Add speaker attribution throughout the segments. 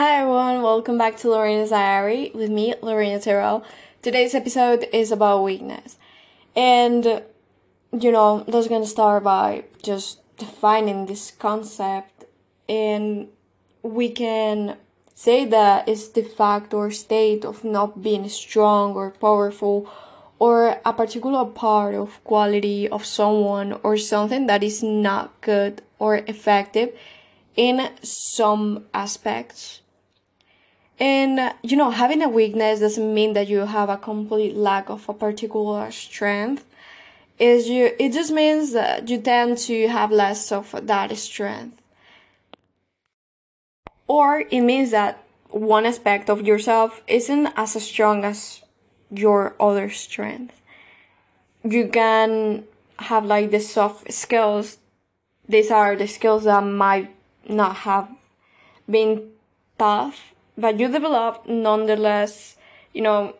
Speaker 1: Hi everyone, welcome back to Lorena's Diary with me, Lorena Terrell. Today's episode is about weakness. And, you know, that's gonna start by just defining this concept. And we can say that it's the fact or state of not being strong or powerful or a particular part of quality of someone or something that is not good or effective in some aspects. And you know, having a weakness doesn't mean that you have a complete lack of a particular strength. Is you it just means that you tend to have less of that strength. Or it means that one aspect of yourself isn't as strong as your other strength. You can have like the soft skills. These are the skills that might not have been tough, but you develop nonetheless, you know,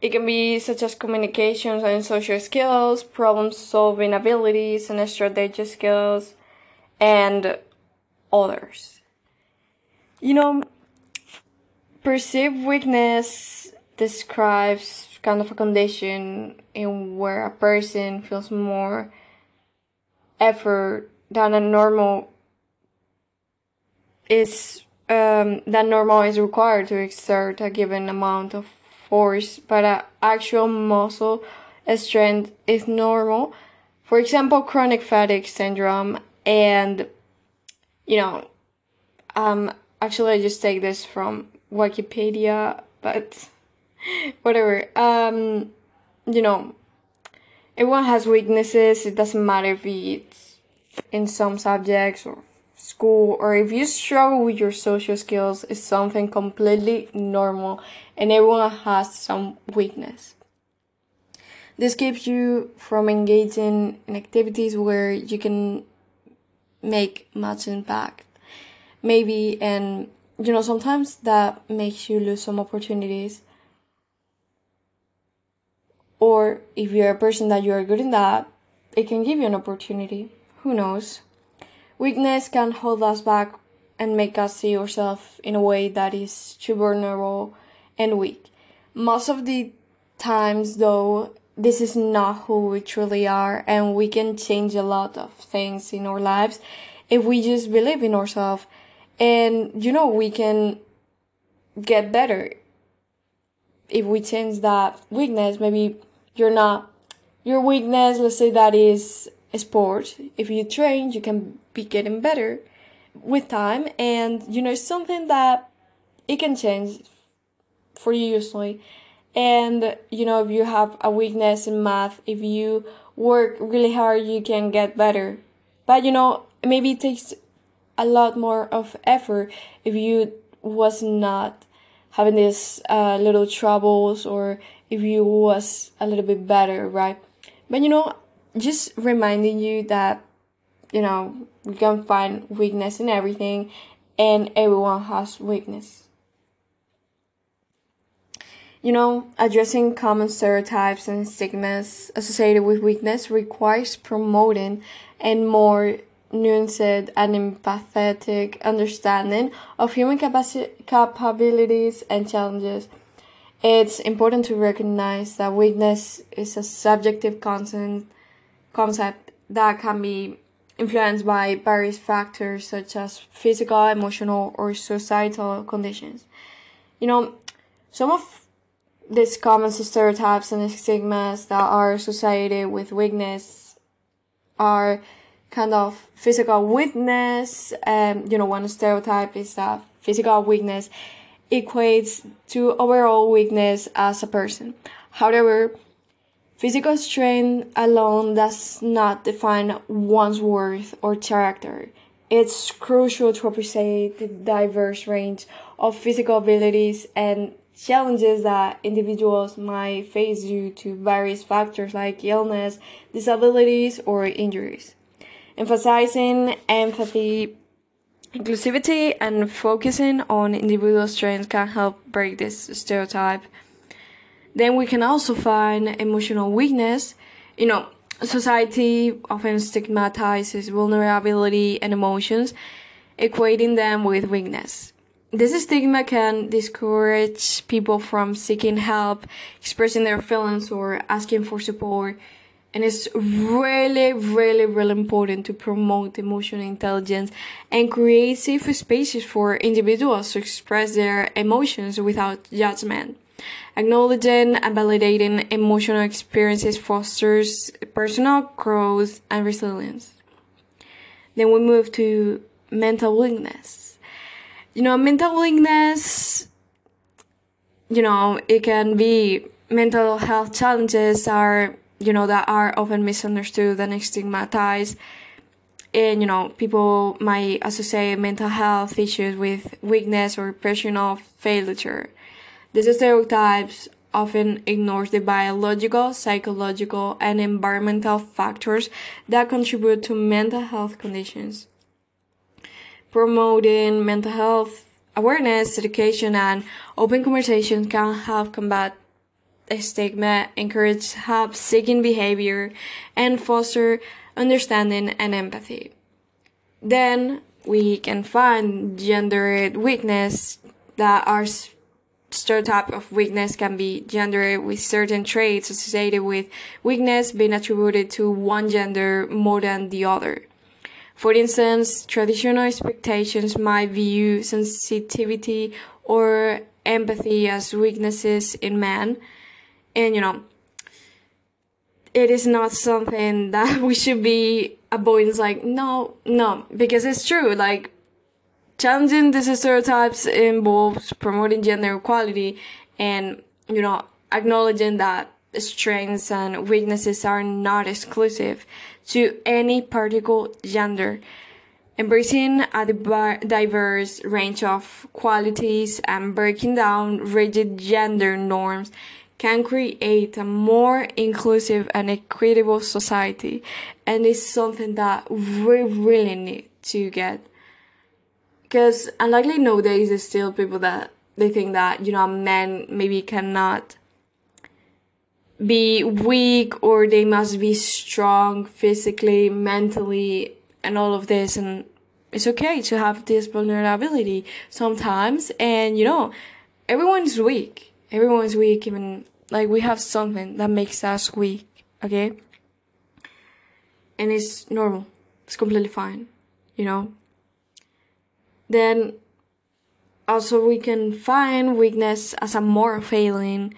Speaker 1: it can be such as communications and social skills, problem solving abilities and strategic skills, and others. You know, perceived weakness describes kind of a condition in where a person feels more effort than a normal is um, that normal is required to exert a given amount of force, but uh, actual muscle strength is normal. For example, chronic fatigue syndrome, and you know, um, actually, I just take this from Wikipedia, but whatever. Um, you know, everyone has weaknesses. It doesn't matter if it's in some subjects or school or if you struggle with your social skills is something completely normal and everyone has some weakness. This keeps you from engaging in activities where you can make much impact. Maybe and you know sometimes that makes you lose some opportunities. Or if you're a person that you are good in that, it can give you an opportunity. Who knows? Weakness can hold us back and make us see ourselves in a way that is too vulnerable and weak. Most of the times, though, this is not who we truly are, and we can change a lot of things in our lives if we just believe in ourselves. And, you know, we can get better if we change that weakness. Maybe you're not, your weakness, let's say that is sport. If you train, you can be getting better with time, and you know something that it can change for you usually. And you know, if you have a weakness in math, if you work really hard, you can get better. But you know, maybe it takes a lot more of effort if you was not having these uh, little troubles or if you was a little bit better, right? But you know, just reminding you that you know we can find weakness in everything and everyone has weakness. You know addressing common stereotypes and stigmas associated with weakness requires promoting and more nuanced and empathetic understanding of human capaci- capabilities and challenges. It's important to recognize that weakness is a subjective concept concept that can be influenced by various factors such as physical, emotional, or societal conditions. You know, some of these common stereotypes and stigmas that are associated with weakness are kind of physical weakness. Um, you know, one stereotype is that physical weakness equates to overall weakness as a person. However, Physical strength alone does not define one's worth or character. It's crucial to appreciate the diverse range of physical abilities and challenges that individuals might face due to various factors like illness, disabilities, or injuries. Emphasizing empathy, inclusivity, and focusing on individual strengths can help break this stereotype. Then we can also find emotional weakness. You know, society often stigmatizes vulnerability and emotions, equating them with weakness. this stigma can discourage people from seeking help, expressing their feelings, or asking for support. And it's really, really, really important to promote emotional intelligence and create safe spaces for individuals to express their emotions without judgment. Acknowledging and validating emotional experiences fosters personal growth and resilience. Then we move to mental weakness. You know, mental weakness, you know, it can be mental health challenges are, you know, that are often misunderstood and stigmatized. And, you know, people might associate mental health issues with weakness or personal failure. These stereotypes often ignores the biological, psychological, and environmental factors that contribute to mental health conditions. Promoting mental health awareness, education, and open conversation can help combat stigma, encourage help seeking behavior, and foster understanding and empathy. Then we can find gendered weakness that are stereotype of weakness can be gendered with certain traits associated with weakness being attributed to one gender more than the other. For instance, traditional expectations might view sensitivity or empathy as weaknesses in men. And you know, it is not something that we should be avoiding. It's like, no, no, because it's true. Like, challenging these stereotypes involves promoting gender equality and, you know, acknowledging that strengths and weaknesses are not exclusive to any particular gender. Embracing a diverse range of qualities and breaking down rigid gender norms can create a more inclusive and equitable society and it's something that we really need to get because unlikely nowadays there's still people that they think that you know men maybe cannot be weak or they must be strong physically mentally and all of this and it's okay to have this vulnerability sometimes. And you know everyone's weak. Everyone's weak even like we have something that makes us weak okay? And it's normal. It's completely fine you know then also we can find weakness as a moral failing.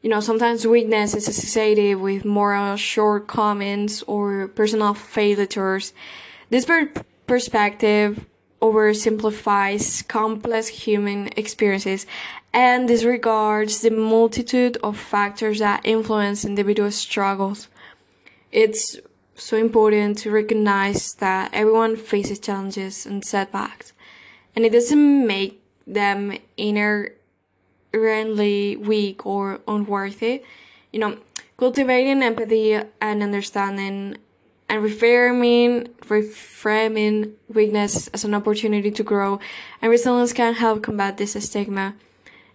Speaker 1: You know, sometimes weakness is associated with moral shortcomings or personal failures. This per- perspective oversimplifies complex human experiences and disregards the multitude of factors that influence individual struggles. It's so important to recognize that everyone faces challenges and setbacks and it doesn't make them inherently weak or unworthy. You know, cultivating empathy and understanding and reframing reframing weakness as an opportunity to grow and resilience can help combat this stigma.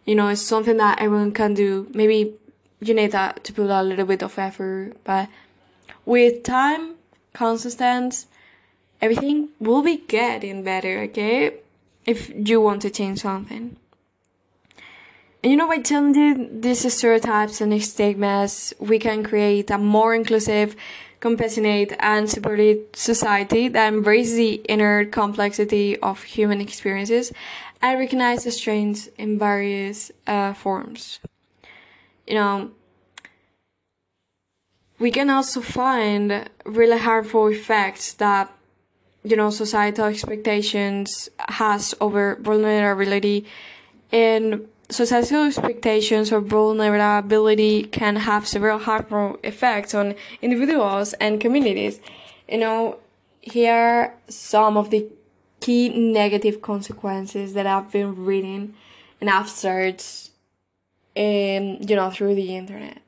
Speaker 1: You know, it's something that everyone can do. Maybe you need that to put a little bit of effort, but with time, consistency, everything will be getting better, okay? If you want to change something. And you know, by challenging these stereotypes and stigmas, we can create a more inclusive, compassionate, and supportive society that embraces the inner complexity of human experiences and recognizes strengths in various uh, forms. You know, we can also find really harmful effects that you know societal expectations has over vulnerability. And societal expectations of vulnerability can have several harmful effects on individuals and communities. You know here are some of the key negative consequences that i've been reading and i've searched um, you know through the internet.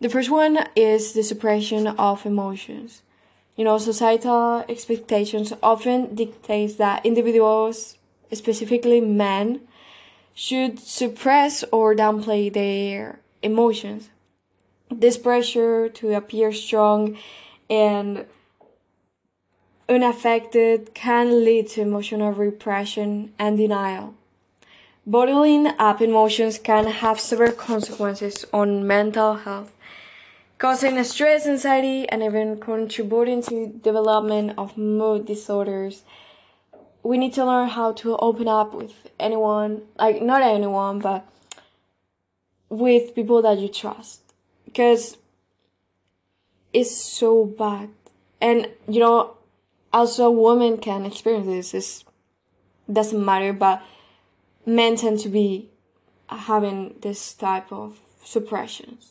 Speaker 1: The first one is the suppression of emotions you know, societal expectations often dictate that individuals, specifically men, should suppress or downplay their emotions. This pressure to appear strong and unaffected can lead to emotional repression and denial. Bottling up emotions can have severe consequences on mental health, causing stress, anxiety, and even contributing to development of mood disorders. We need to learn how to open up with anyone, like not anyone, but with people that you trust, because it's so bad. And you know, also women can experience this. It doesn't matter, but men tend to be having this type of suppressions.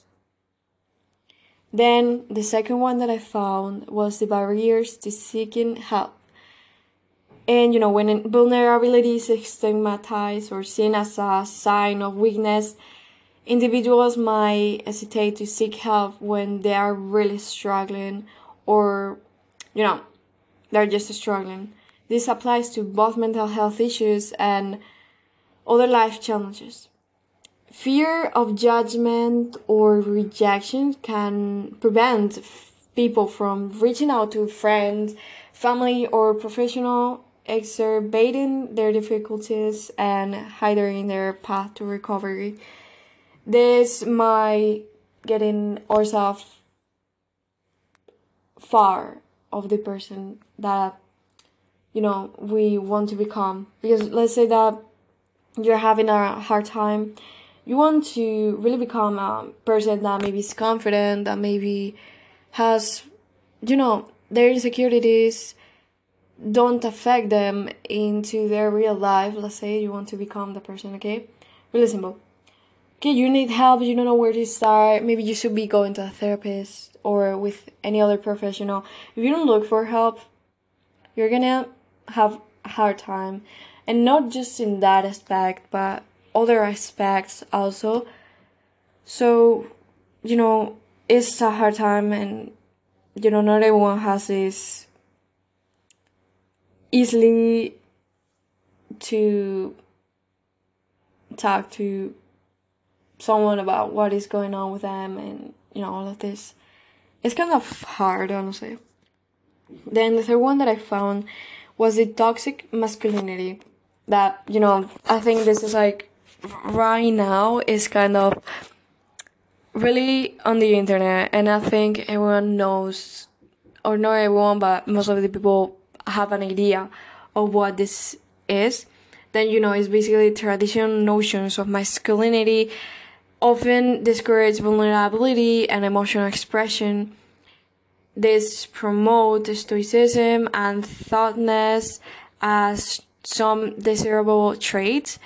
Speaker 1: Then the second one that I found was the barriers to seeking help. And you know, when vulnerability is stigmatized or seen as a sign of weakness, individuals might hesitate to seek help when they are really struggling or, you know, they're just struggling. This applies to both mental health issues and other life challenges. Fear of judgment or rejection can prevent people from reaching out to friends, family, or professional, exacerbating their difficulties and hindering their path to recovery. This might getting ourselves far of the person that you know we want to become because let's say that you're having a hard time, you want to really become a person that maybe is confident, that maybe has, you know, their insecurities don't affect them into their real life. Let's say you want to become the person, okay? Really simple. Okay, you need help, you don't know where to start. Maybe you should be going to a therapist or with any other professional. If you don't look for help, you're gonna have a hard time and not just in that aspect but other aspects also. So you know it's a hard time and you know not everyone has this easily to talk to someone about what is going on with them and you know all of this. It's kind of hard honestly. Then the third one that i found was the toxic masculinity that you know i think this is like right now is kind of really on the internet and i think everyone knows or not everyone but most of the people have an idea of what this is then you know it's basically traditional notions of masculinity often discourage vulnerability and emotional expression this promote stoicism and thoughtness as some desirable traits.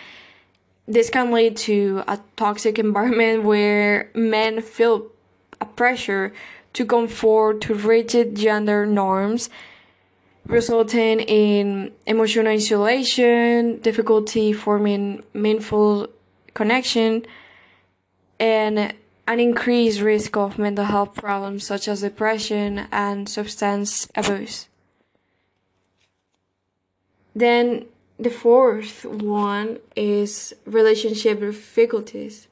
Speaker 1: This can lead to a toxic environment where men feel a pressure to conform to rigid gender norms, resulting in emotional isolation, difficulty forming meaningful connection, and an increased risk of mental health problems such as depression and substance abuse. Then the fourth one is relationship difficulties.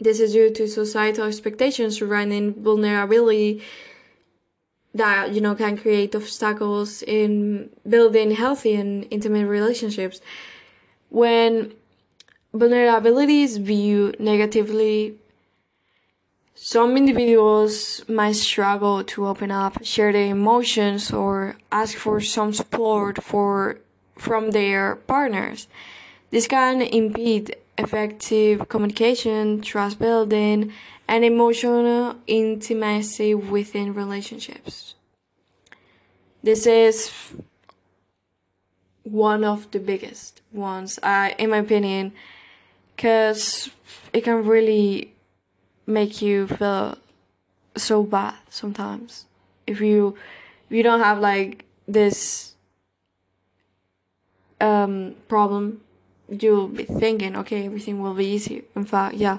Speaker 1: This is due to societal expectations surrounding vulnerability that you know can create obstacles in building healthy and intimate relationships. When vulnerability is viewed negatively, some individuals might struggle to open up, share their emotions, or ask for some support for, from their partners. This can impede effective communication, trust building, and emotional intimacy within relationships. This is one of the biggest ones, uh, in my opinion, because it can really make you feel so bad sometimes if you if you don't have like this um problem you'll be thinking okay everything will be easy. In fact yeah.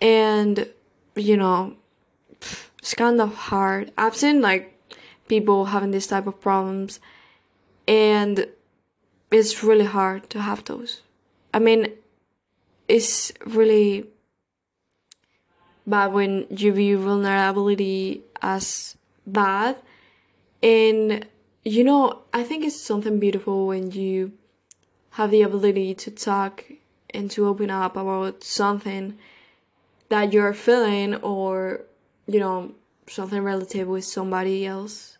Speaker 1: And you know it's kind of hard. I've seen like people having this type of problems and it's really hard to have those. I mean it's really bad when you view vulnerability as bad, And, you know, I think it's something beautiful when you have the ability to talk and to open up about something that you're feeling or, you know, something relative with somebody else.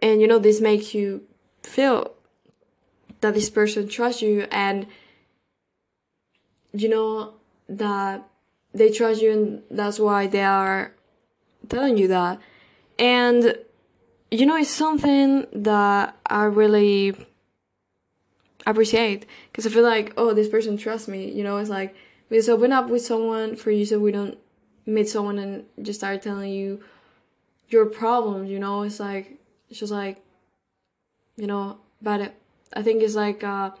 Speaker 1: And, you know, this makes you feel that this person trusts you and, you know, that they trust you and that's why they are telling you that. And, you know, it's something that I really appreciate because I feel like, oh, this person trusts me. You know, it's like we just open up with someone for you so we don't meet someone and just start telling you your problems. You know, it's like it's just like, you know, but I think it's like a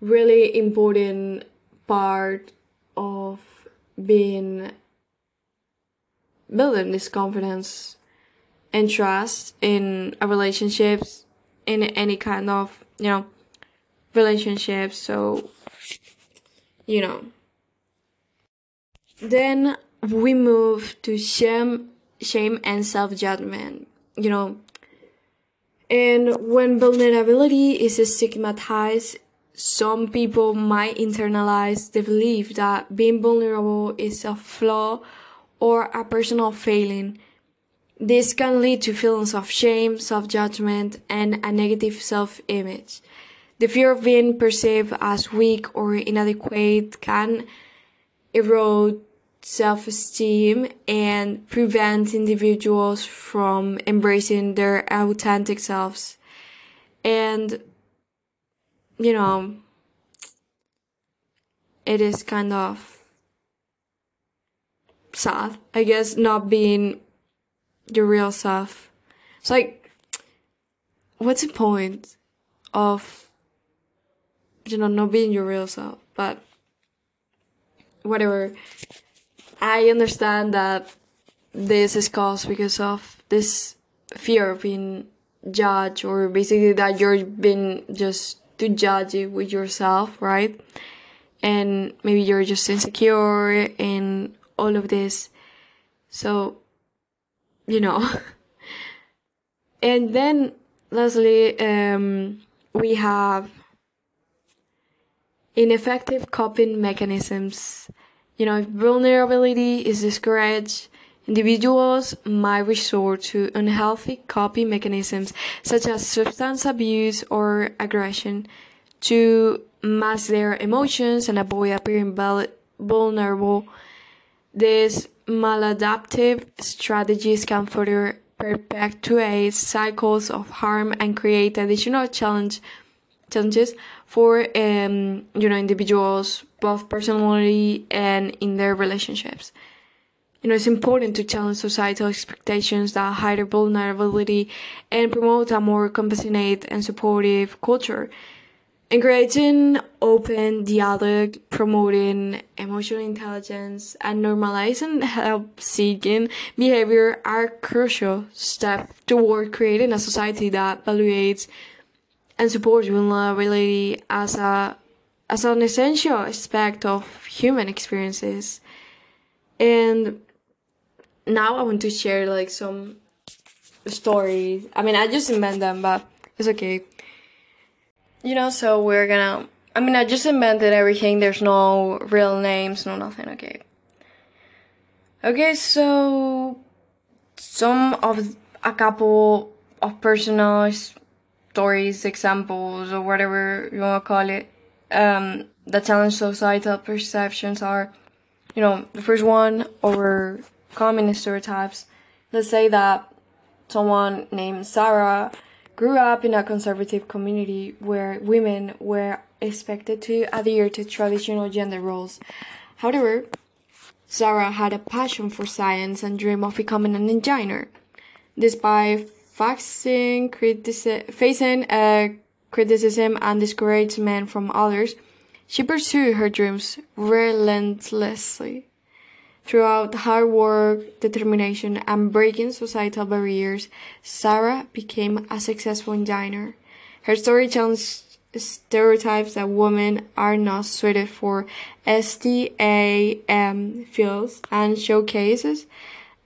Speaker 1: really important part of being building this confidence and trust in a relationships in any kind of you know relationships so you know. Then we move to shame shame and self-judgment you know. And when vulnerability is stigmatized some people might internalize the belief that being vulnerable is a flaw or a personal failing this can lead to feelings of shame, self judgment, and a negative self image. The fear of being perceived as weak or inadequate can erode self esteem and prevent individuals from embracing their authentic selves. And, you know, it is kind of sad, I guess, not being your real self. It's like, what's the point of, you know, not being your real self? But, whatever. I understand that this is caused because of this fear of being judged or basically that you're being just too judgy with yourself, right? And maybe you're just insecure and all of this. So you know. and then, lastly, um, we have ineffective coping mechanisms. You know, if vulnerability is discouraged, individuals might resort to unhealthy coping mechanisms such as substance abuse or aggression to mask their emotions and avoid appearing vulnerable. This maladaptive strategies can further perpetuate cycles of harm and create additional challenge, challenges for um, you know individuals both personally and in their relationships. You know, it's important to challenge societal expectations that hide vulnerability and promote a more compassionate and supportive culture Encouraging open dialogue, promoting emotional intelligence, and normalizing help seeking behavior are crucial steps toward creating a society that evaluates and supports vulnerability as a as an essential aspect of human experiences. And now I want to share like some stories. I mean, I just invent them, but it's okay. You know, so we're gonna. I mean, I just invented everything. There's no real names, no nothing. Okay. Okay, so some of a couple of personal stories, examples, or whatever you want to call it, um, that challenge societal perceptions are, you know, the first one over common stereotypes. Let's say that someone named Sarah grew up in a conservative community where women were expected to adhere to traditional gender roles. However, Sarah had a passion for science and dreamed of becoming an engineer. Despite facing, critici- facing a criticism and discouragement from others, she pursued her dreams relentlessly. Throughout hard work, determination, and breaking societal barriers, Sarah became a successful engineer. Her story challenges stereotypes that women are not suited for STEM fields and showcases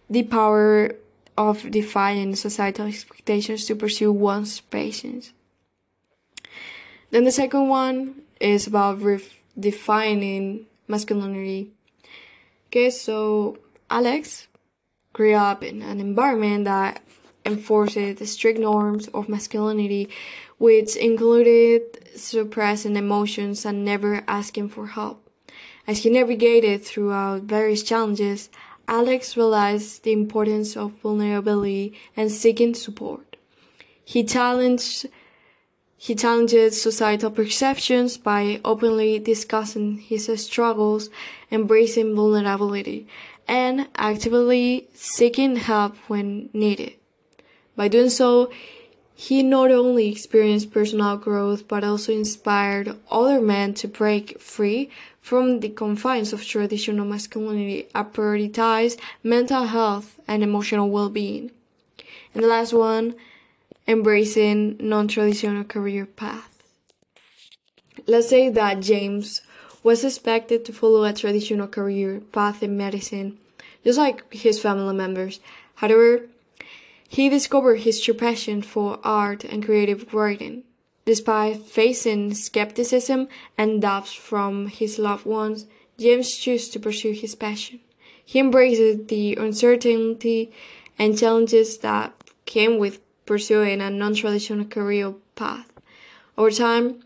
Speaker 1: the power of defying societal expectations to pursue one's passions. Then the second one is about redefining masculinity. Okay, so Alex grew up in an environment that enforced the strict norms of masculinity, which included suppressing emotions and never asking for help. As he navigated throughout various challenges, Alex realized the importance of vulnerability and seeking support. He challenged he challenged societal perceptions by openly discussing his struggles, embracing vulnerability, and actively seeking help when needed. By doing so, he not only experienced personal growth but also inspired other men to break free from the confines of traditional masculinity and prioritize mental health and emotional well-being. And the last one, embracing non-traditional career paths. Let's say that James was expected to follow a traditional career path in medicine, just like his family members. However, he discovered his true passion for art and creative writing. Despite facing skepticism and doubts from his loved ones, James chose to pursue his passion. He embraced the uncertainty and challenges that came with pursuing a non-traditional career path. Over time,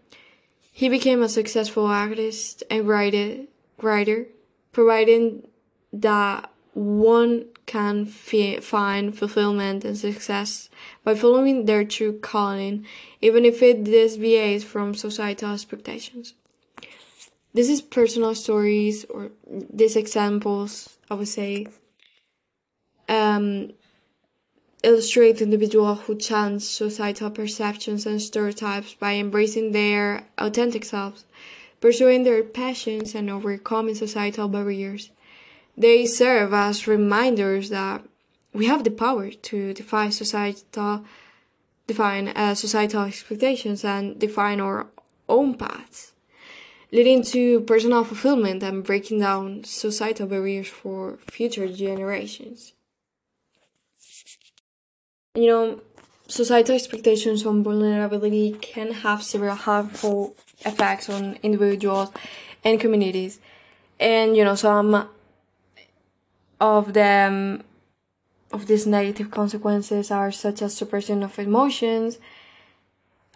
Speaker 1: he became a successful artist and writer, writer providing that one can find fulfillment and success by following their true calling, even if it deviates from societal expectations. This is personal stories or these examples, I would say, um, illustrate individuals who challenge societal perceptions and stereotypes by embracing their authentic selves, pursuing their passions, and overcoming societal barriers. They serve as reminders that we have the power to defy societal, define uh, societal expectations and define our own paths, leading to personal fulfillment and breaking down societal barriers for future generations. You know, societal expectations on vulnerability can have several harmful effects on individuals and communities. And, you know, some of them of these negative consequences are such as suppression of emotions,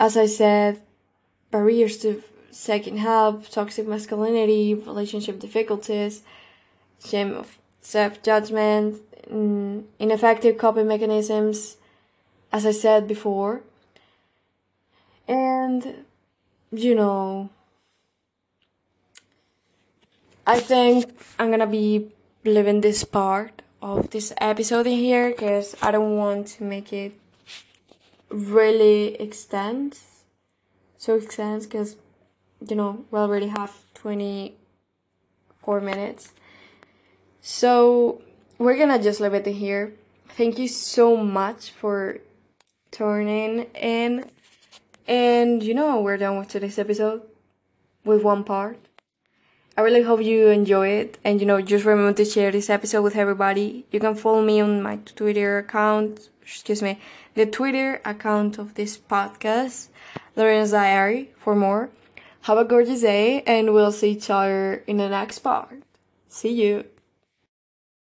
Speaker 1: as I said, barriers to second help, toxic masculinity, relationship difficulties, shame of self judgment, mm, ineffective coping mechanisms, as I said before. And, you know, I think I'm gonna be leaving this part of this episode in here because I don't want to make it really extend so extends because you know we already have 24 minutes so we're gonna just leave it in here thank you so much for tuning in and you know we're done with today's episode with one part I really hope you enjoy it. And you know, just remember to share this episode with everybody. You can follow me on my Twitter account, excuse me, the Twitter account of this podcast, Lorena's Diary, for more. Have a gorgeous day, and we'll see each other in the next part. See you.